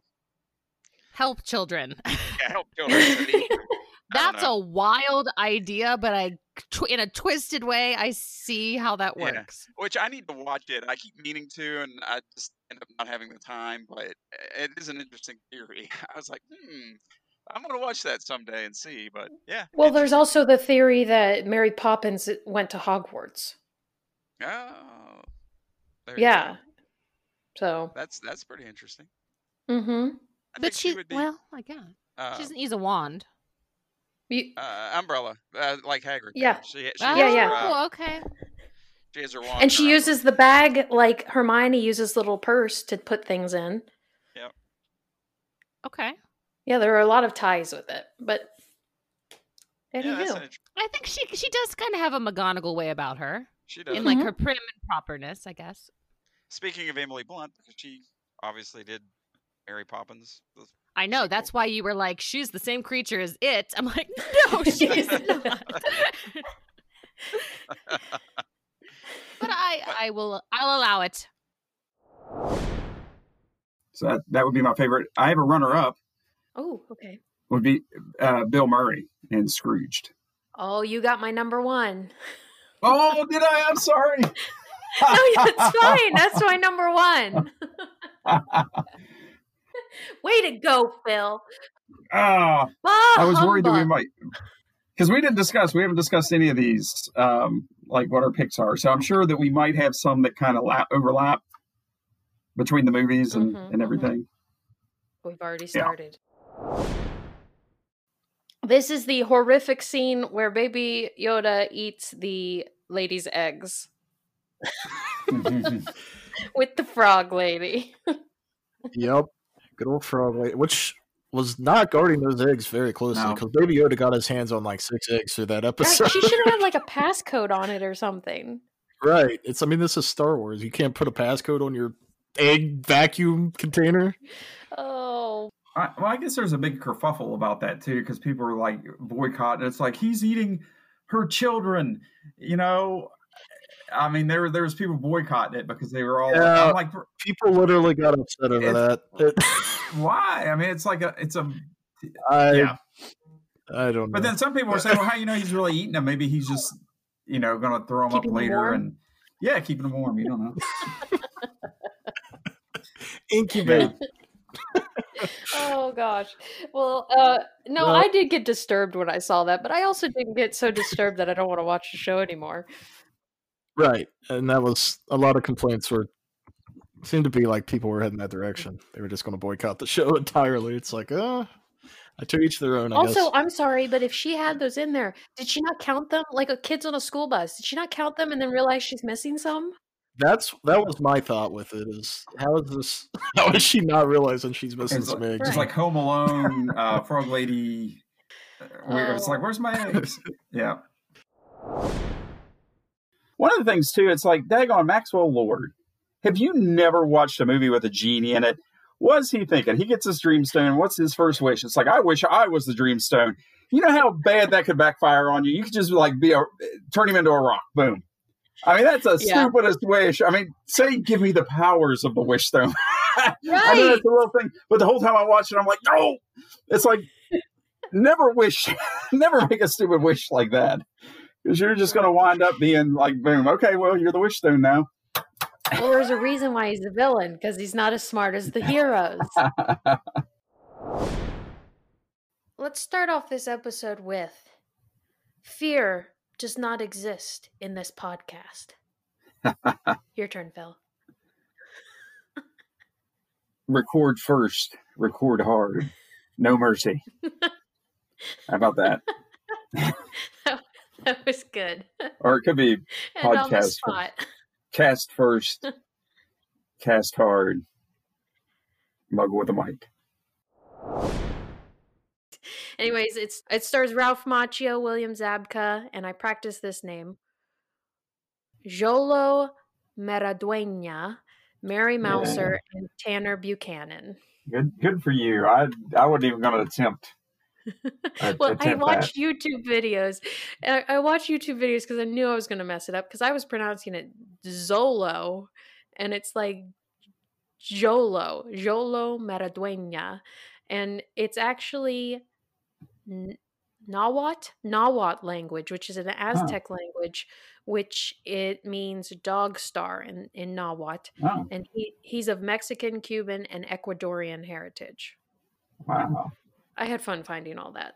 Help children. yeah, help children to be- I don't That's a wild idea, but I, tw- in a twisted way, I see how that Yeah. works. which i need to watch it i keep meaning to and i just end up not having the time but it is an interesting theory i was like hmm i'm gonna watch that someday and see but yeah well, there's also the theory that Mary Poppins went to Hogwarts. oh there Yeah. So, that's that's pretty interesting mm-hmm. I But she she, would be well, I guess. uh, she doesn't use a wand. You, uh, umbrella uh, like Hagrid. Yeah. she, she Oh, has yeah. her, uh, okay. she has her wand and she her uses the bag like Hermione uses little purse to put things in. Yep. Okay. Yeah, there are a lot of ties with it, but yeah, anywho. that's an int- I think she she does kind of have a McGonagall way about her, she does in like Mhm. her prim and properness, I guess. Speaking of Emily Blunt, because she obviously did Mary Poppins. the I know. sequel. That's why you were like, she's the same creature as it. I'm like, no, she's not. but I, I will, I'll allow it. So that, that would be my favorite. I have a runner up Oh, okay. would be uh, Bill Murray in Scrooged. Oh, you got my number one. Oh, did I? I'm sorry. No, that's fine. That's my number one. Way to go, Phil. Ah, Ah, I was worried that we might because we didn't discuss. We haven't discussed any of these, um, like what our picks are. So I'm sure that we might have some that kind of lap, overlap between the movies and, Mhm, and mhm. everything. We've already Yeah. started. This is the horrific scene where Baby Yoda eats the lady's eggs Mm-hmm. with the frog lady. Yep. Good old frog lady, which was not guarding those eggs very closely No. because Baby Yoda got his hands on like six eggs through that Right, episode. she should have had like a passcode on it or something. right. It's. I mean, this is Star Wars. You can't put a passcode on your egg vacuum container. Oh, I, well, I guess there's a big kerfuffle about that too, because people are like boycotting. It's like he's eating her children. You know, I mean, there there was people boycotting it because they were all. Yeah. I'm like, People literally got upset over that. It- why? I mean, it's like a, it's a, I. yeah. I don't know. But then some people were saying, well, how you know he's really eating them? Maybe he's just, you know, going to throw them Keeping up 'em later warm? and yeah, keeping them warm. You don't know. incubate. oh gosh. Well, uh, no, Well- I did get disturbed when I saw that, but I also didn't get so disturbed that I don't want to watch the show anymore. Right, and that was a lot of complaints were seemed to be like people were heading that direction. They were just going to boycott the show entirely. It's like, uh, took each their own. I Also, guess. I'm sorry, but if she had those in there, did she not count them like a kids on a school bus? Did she not count them and then realize she's missing some? That's that was my thought with it. Is how is this? How is she not realizing she's missing It's some like, eggs? it's like Home Alone, uh, Frog Lady. uh, Where it's like, Oh. where's my eggs? Yeah. One of the things too, it's like, Dagon Maxwell Lord. Have you never watched a movie with a genie in it? What's he thinking? He gets his dreamstone. What's his first wish? It's like, I wish I was the dreamstone. You know how bad that could backfire on you. You could just like be a turn him into a rock. Boom. I mean, that's the Yeah. stupidest wish. I mean, say, give me the powers of the wish stone. I know Right. that's a little thing, but the whole time I watch it, I'm like, no. It's like, never wish, never make a stupid wish like that, because you're just going to wind up being like, boom. Okay, well, you're the wish stone now. Well, there's a reason why he's the villain because he's not as smart as the heroes. Let's start off this episode with fear does not exist in this podcast. Your turn, Phil. record first, record hard, no mercy. How about that? That was good. Or it could be And on the podcast. spot. Cast first, cast hard, muggle with a mic. Anyways, it's it stars Ralph Macchio, William Zabka, and I practice this name. Xolo Maridueña, Mary Mouser, and Tanner Buchanan. Good, good for you. I I wasn't even going to attempt. Well, I watch watched YouTube videos. I, I watched YouTube videos because I knew I was going to mess it up because I was pronouncing it Zolo, and it's like Jolo, Jolo Maridueña, and it's actually N- Nawat, Nawat language, which is an Aztec language, which it means dog star in in Nawat, Oh, and he he's of Mexican, Cuban, and Ecuadorian heritage. wow. I had fun finding all that.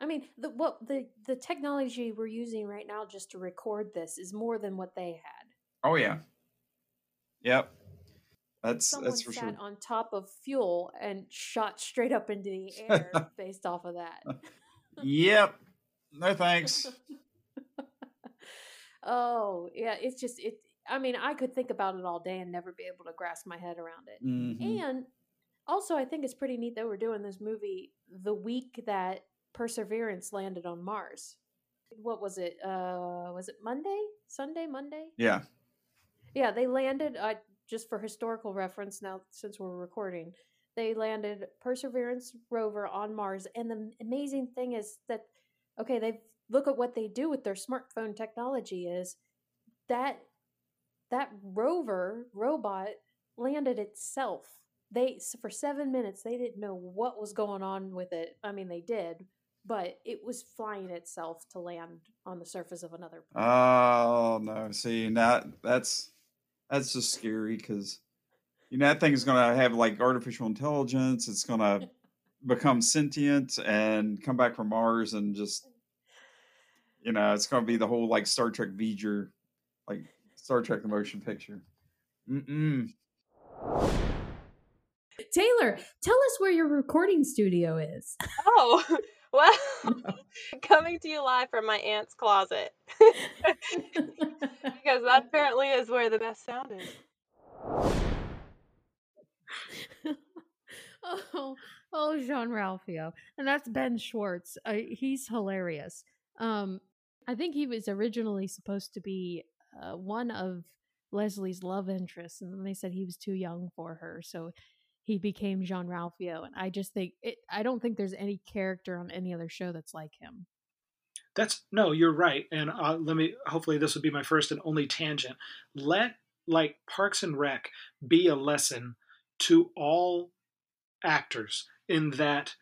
I mean, the what the the technology we're using right now just to record this is more than what they had. Oh yeah. Yep. That's Someone that's for sat sure. on top of fuel and shot straight up into the air based off of that. Yep. No thanks. oh, yeah, it's just it I mean, I could think about it all day and never be able to grasp my head around it. Mhm. And also, I think it's pretty neat that we're doing this movie the week that Perseverance landed on Mars. What was it? Uh, was it Monday? Sunday? Monday? Yeah. Yeah, they landed. Uh, just for historical reference, now since we're recording, they landed Perseverance rover on Mars. And the amazing thing is that, okay, they look at what they do with their smartphone technology. Is that that rover robot landed itself. They for seven minutes they didn't know what was going on with it. I mean, they did, but it was flying itself to land on the surface of another. Planet. Oh no! See now that's that's just scary because you know that thing is gonna have like artificial intelligence. It's gonna become sentient and come back from Mars and just you know it's gonna be the whole like Star Trek V'ger, like Star Trek the motion picture. Mm-mm. Taylor, tell us where your recording studio is. Oh, well, coming to you live from my aunt's closet. because that apparently is where the best sound is. oh, oh, Jean Ralphio, and that's Ben Schwartz. Uh, he's hilarious. Um, I think he was originally supposed to be uh, one of Leslie's love interests, and then they said he was too young for her, so he became Jean Ralphio. And I just think it. I don't think there's any character on any other show that's like him. That's no, you're right. And uh, let me. Hopefully, this will be my first and only tangent. Let like Parks and Rec be a lesson to all actors in that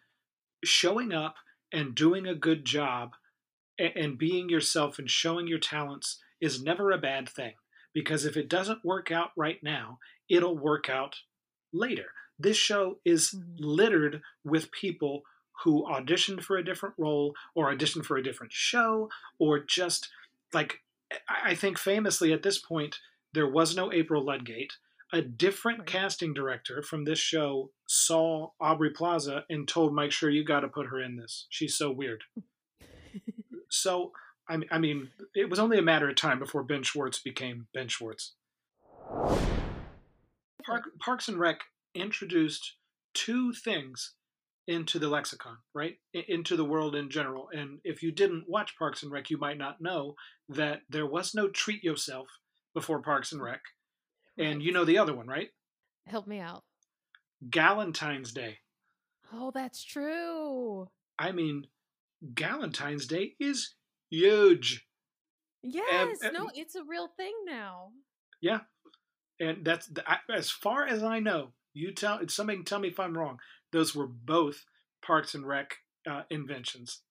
showing up and doing a good job and, and being yourself and showing your talents is never a bad thing. Because if it doesn't work out right now, it'll work out later. This show is mm. littered with people who auditioned for a different role or auditioned for a different show or just like I think famously at this point there was no April Ludgate a different casting director from this show saw Aubrey Plaza and told Mike Schur you got to put her in this. She's so weird. so I mean, I mean, it was only a matter of time before Ben Schwartz became Ben Schwartz. Park, Parks and Rec introduced two things into the lexicon, right? Into the world in general. And if you didn't watch Parks and Rec, you might not know that there was no treat yourself before Parks and Rec. And you know the other one, right? Help me out. Galentine's Day. Oh, that's true. I mean, Galentine's Day is huge. Yes, uh, no, it's a real thing now. Yeah, and that's the- as far as I know. You tell somebody can tell me if I'm wrong. Those were both Parks and Rec uh, inventions.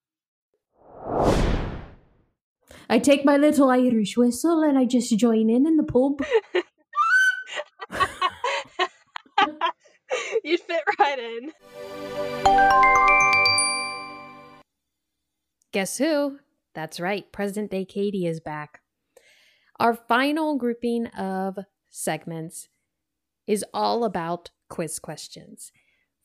I take my little Irish whistle and I just join in in the pub. You'd fit right in. Guess who? That's right, Present Day Katie is back. Our final grouping of segments is all about quiz questions.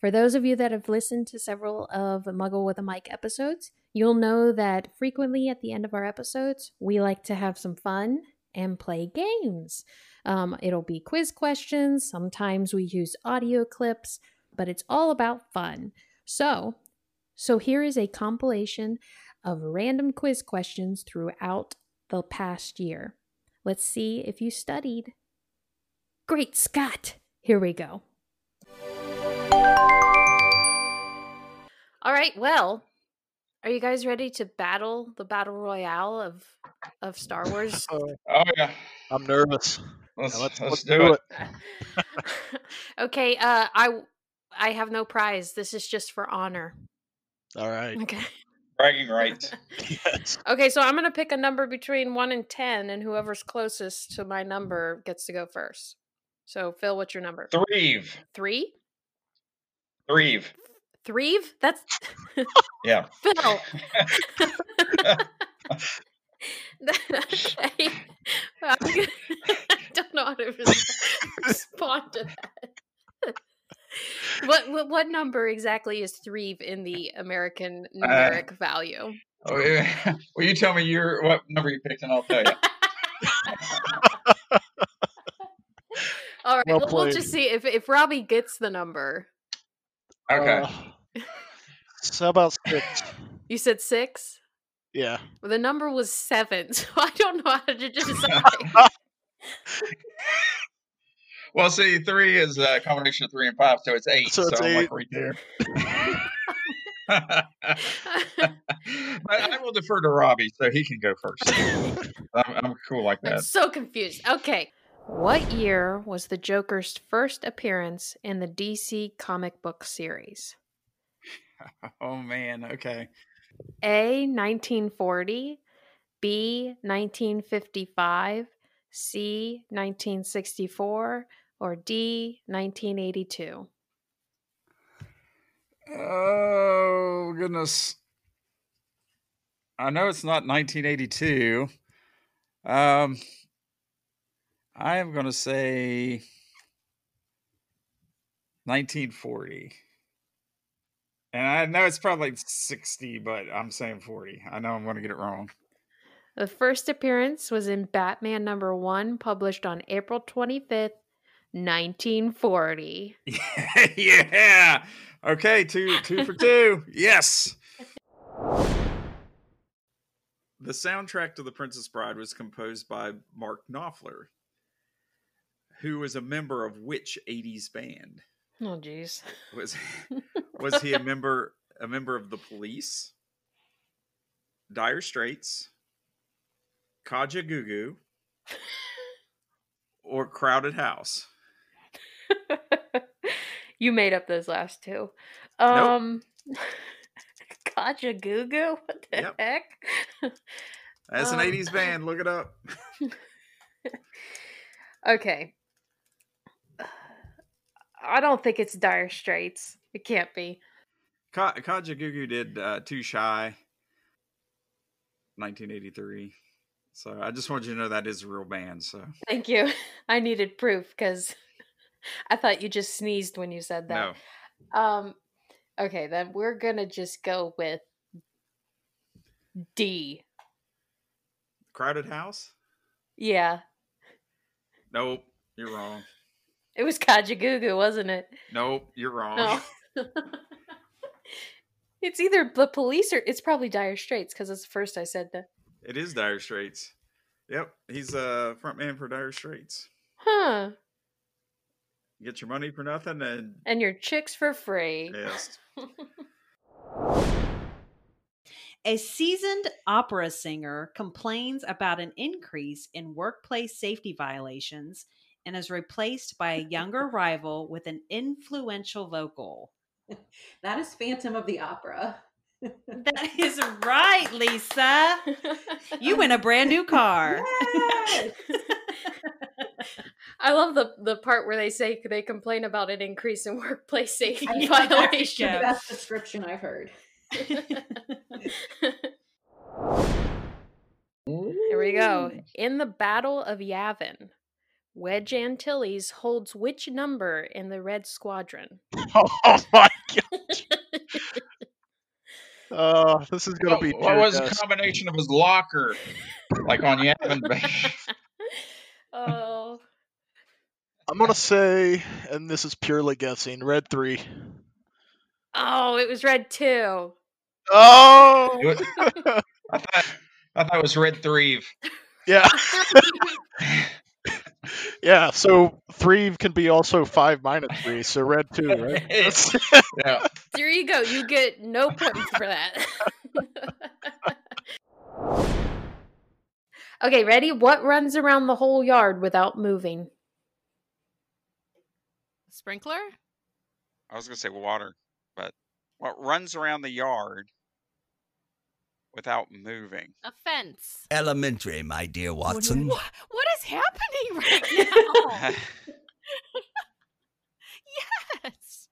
For those of you that have listened to several of Muggle with a Mic episodes, you'll know that frequently at the end of our episodes, we like to have some fun and play games. Um, it'll be quiz questions, sometimes we use audio clips, but it's all about fun. So, so here is a compilation of random quiz questions throughout the past year. Let's see if you studied. Great Scott! Here we go. All right, well, are you guys ready to battle the battle royale of of Star Wars? Oh yeah, I'm nervous. Let's Now let's, let's, let's do, do it. okay, uh I I have no prize. This is just for honor. All right. Okay. Bragging rights. yes. Okay, so I'm going to pick a number between 1 and 10 and whoever's closest to my number gets to go first. So, Phil, what's your number? Three. 3? Three. Three? That's Yeah. Phil. okay. Well, I don't know how to respond to that. what, what what number exactly is three in the American uh, numeric value? Oh, yeah. Well, you tell me your what number you picked, and I'll tell you. All right, Well we'll, we'll just see if if Robbie gets the number. Okay. Uh, so how about six? You said six. Yeah. Well, the number was seven, so I don't know how to decide. well, see, three is a combination of three and five, so it's eight. So So, it's I'm eight. like right there. but I will defer to Robbie, so he can go first. I'm, I'm cool like I'm that. so confused. Okay. What year was the Joker's first appearance in the DC comic book series? Oh man. Okay. A. 1940, B. 1955, C. 1964, or D. 1982? Oh goodness. I know it's not 1982. Um, I am going to say 1940. And I know it's probably 60, but I'm saying 40. I know I'm going to get it wrong. The first appearance was in Batman number one, published on April 25th, 1940. yeah. Okay, two two for two. Yes. The soundtrack to The Princess Bride was composed by Mark Knopfler, who was a member of which 80s band? Oh, jeez. Was was he a member a member of the Police, Dire Straits, Kaja or Crowded House? you made up those last two. Nope. Um, Kajagoogoo? What the Yep. heck? That's an Um, 80s band. Look it up. Okay. I don't think it's Dire Straits. It can't be. Ka- did uh, Too Shy, 1983. So I just wanted you to know that is a real band. So Thank you. I needed proof because I thought you just sneezed when you said that. No. Um, okay, then we're gonna just go with D. Crowded House? Yeah, Nope. You're wrong. It was Kajagoogoo, wasn't it? Nope. You're wrong. No. it's either the police or it's probably Dire Straits because it's the first I said that. It is Dire Straits. Yep. He's a front man for Dire Straits. Huh. You get your money for nothing and And your chicks for free. yes. A seasoned opera singer complains about an increase in workplace safety violations and is replaced by a younger rival with an influential vocal. That is Phantom of the Opera. That is right, Lisa. You win a brand new car. Yes! I love the the part where they say they complain about an increase in workplace safety I think that's the violations. best description I've heard. Here we go. In the Battle of Yavin, Wedge Antilles holds which number in the Red Squadron? Oh my god. Uh, this is gonna What, be. what tear was the combination of his locker? Like on Yavin Bay. Oh, I'm gonna say, and this is purely guessing. Red three. oh, it was red two. Oh. Was- I thought I thought it was Red Three. Yeah. Yeah. So three can be also five minus three. So red two, right? Yeah. There you go. You get no points for that. okay, ready? What runs around the whole yard without moving? Sprinkler? I was gonna say water, but what runs around the yard without moving? A fence. Elementary, my dear Watson. Wha- what is happening right now? yes.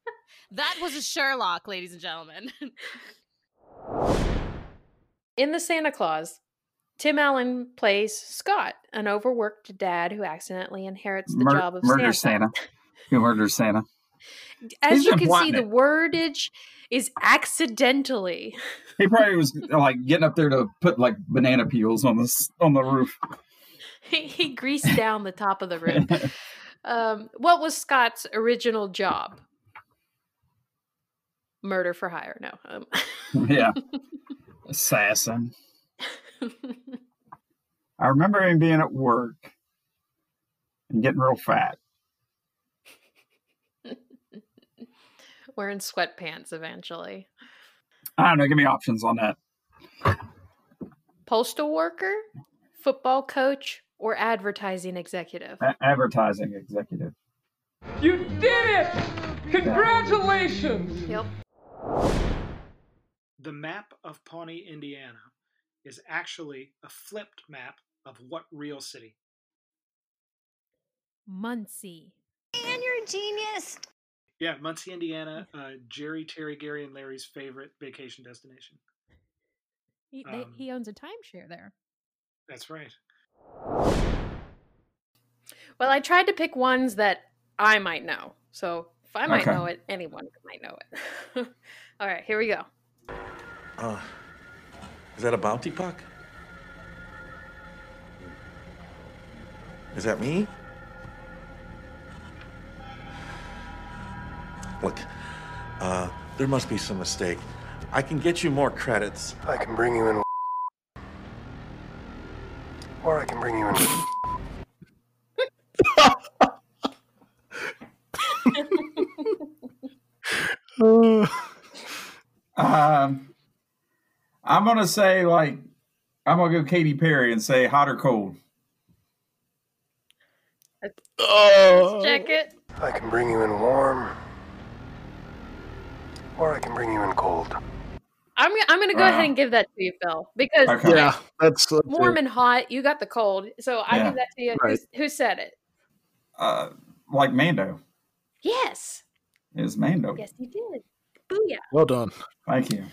That was a Sherlock, ladies and gentlemen. In The Santa Claus, Tim Allen plays Scott, an overworked dad who accidentally inherits the Mur- job of murder Santa. Santa. Who murders Santa? As you can see, plotting the wordage is accidentally. He probably was like getting up there to put like banana peels on this on the roof. He, he greased down the top of the roof. Um, what was Scott's original job? Murder for hire. No. Um, yeah, assassin. I remember him being at work and getting real fat. Wearing sweatpants eventually. I don't know. Give me options on that. Postal worker, football coach, or advertising executive? A- advertising executive. You did it! Congratulations! Yep. The map of Pawnee, Indiana, is actually a flipped map of what real city? Muncie. And you're a genius. Yeah, Muncie, Indiana. Uh, Jerry, Terry, Gary, and Larry's favorite vacation destination. He, they, Um, he owns a timeshare there. That's right. Well, I tried to pick ones that I might know. So if I might Okay. know it, anyone might know it. All right, here we go. Uh, is that a bounty puck? Is that me? Look, uh, there must be some mistake. I can get you more credits. I can bring you in. Or I can bring you in. Um, I'm gonna say like I'm gonna go Katy Perry and say hot or cold. Oh. Check it. I can bring you in warm. Or I can bring you in cold. I'm gonna- I'm going to go ahead Uh, and give that to you, Phil, because Okay. Yeah, that's, that's warm it. and hot. You got the cold, so I Yeah. give that to you. Right. Who, who said it? Uh, like Mando Yes. is Mando. Yes, you did. Booyah. Well done. Thank you.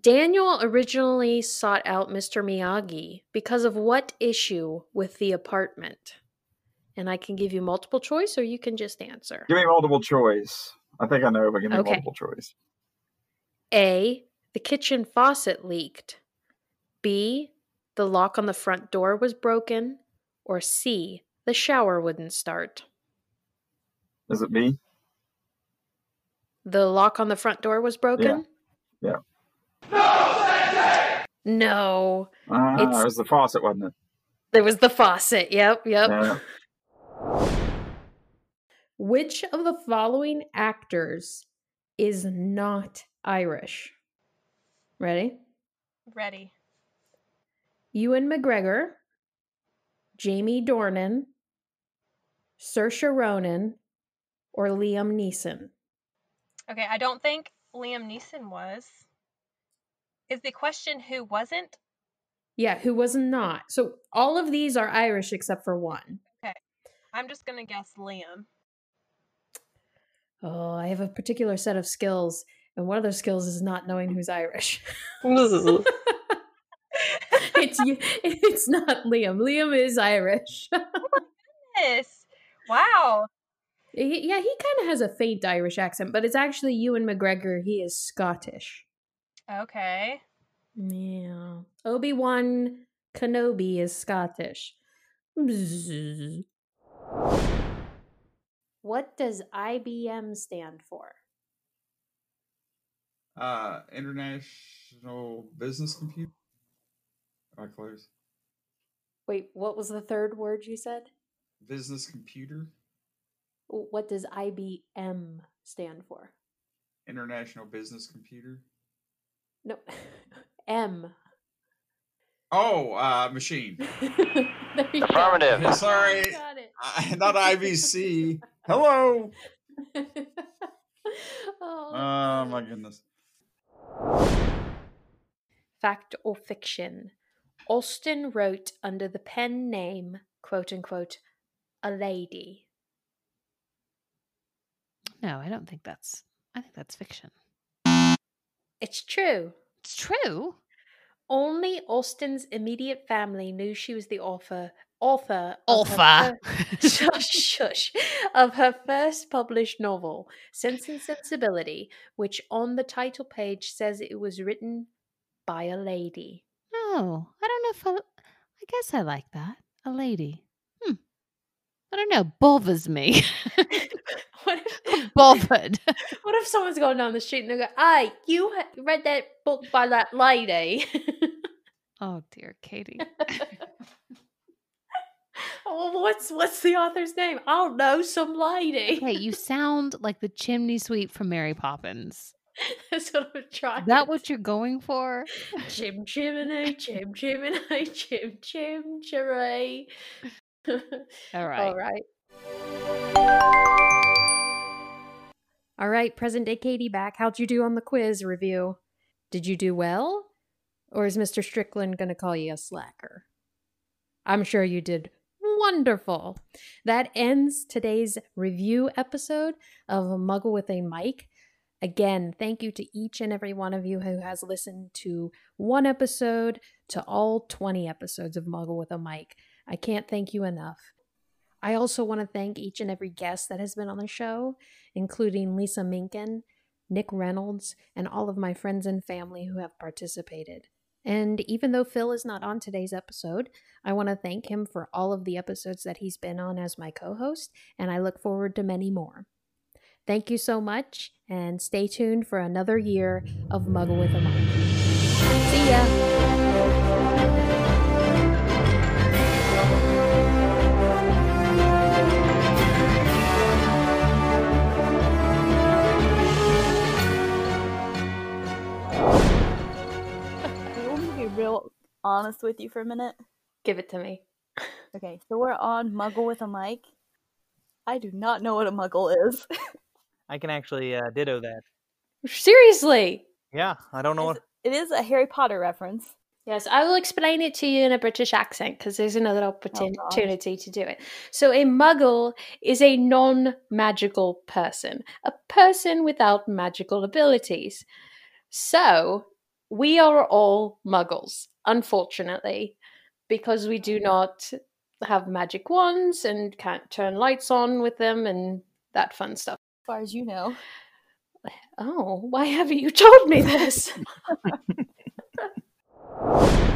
Daniel originally sought out Mr. Miyagi because of what issue with the apartment? and I can give you multiple choice or you can just answer. Give me multiple choice. I think I know, but give me Okay. multiple choice. A. The kitchen faucet leaked. B. The lock on the front door was broken. Or C. The shower wouldn't start. Is it B? The lock on the front door was broken? Yeah. Yeah. No. Ah, It's- it was the faucet, wasn't it? There was the faucet. Yep, yep. Yeah. Which of the following actors is not Irish? Ready? Ready. Ewan McGregor, Jamie Dornan, Saoirse Ronan, or Liam Neeson? Okay, I don't think Liam Neeson was. Is the question who wasn't? Yeah, who was not. So all of these are Irish except for one. Okay. I'm just gonna guess Liam. Oh, I have a particular set of skills, and one of those skills is not knowing who's Irish. it's it's not Liam. Liam is Irish. Oh yes. Wow. He- yeah, he kind of has a faint Irish accent, but it's actually Ewan McGregor. He is Scottish. Okay. Yeah. Obi Wan Kenobi is Scottish. Bzzz. What does IBM stand for? Uh, International Business Computer. Am I close? Wait, what was the third word you said? Business Computer. What does IBM stand for? International Business Computer. No, M. Oh, uh, machine. There you go. Yeah, Sorry, Got it. I- not IBC. Hello. Oh. Oh my goodness. Fact or fiction? Austen wrote under the pen name, quote unquote, a lady. No, I don't think that's. I think that's fiction. It's true. It's true. Only Austen's immediate family knew she was the author author Author. shush, shush, of her first published novel, Sense and Sensibility, which on the title page says it was written by a lady. Oh, I don't know if I. I guess I like that. A lady. Hmm. I don't know. Bothers me. what if, bothered? What if someone's going down the street and they go, "Hey, you read that book by that lady?" oh dear, Katie. Well, what's what's the author's name? I don't know, some lady. Hey, you sound like the chimney sweep from Mary Poppins. That's what I'm trying. Is that what you're going for? Chim chimney, chim chimney, chim chim chimney. All right. All right. All right, present day Katie back. How'd you do on the quiz review? Did you do well? Or is Mr. Strickland going to call you a slacker? I'm sure you did wonderful. That ends today's review episode of Muggle with a Mic. Again, thank you to each and every one of you who has listened to one episode to all 20 episodes of Muggle with a Mic. I can't thank you enough. I also want to thank each and every guest that has been on the show, including Lisa Minkin, Nick Reynolds, and all of my friends and family who have participated. And even though Phil is not on today's episode, I want to thank him for all of the episodes that he's been on as my co host, and I look forward to many more. Thank you so much, and stay tuned for another year of Muggle with a Mic. See ya! Real honest with you for a minute. Give it to me. Okay, so we're on Muggle with a mic. I do not know what a Muggle is. I can actually uh, ditto that. Seriously! Yeah, I don't know what. it is a Harry Potter reference. Yes, I will explain it to you in a British accent because there's another opportunity to do it. So, a muggle is a non magical person, a person without magical abilities. So, we are all muggles, unfortunately, because we do not have magic wands and can't turn lights on with them and that fun stuff. As far as you know. Oh, why haven't you told me this?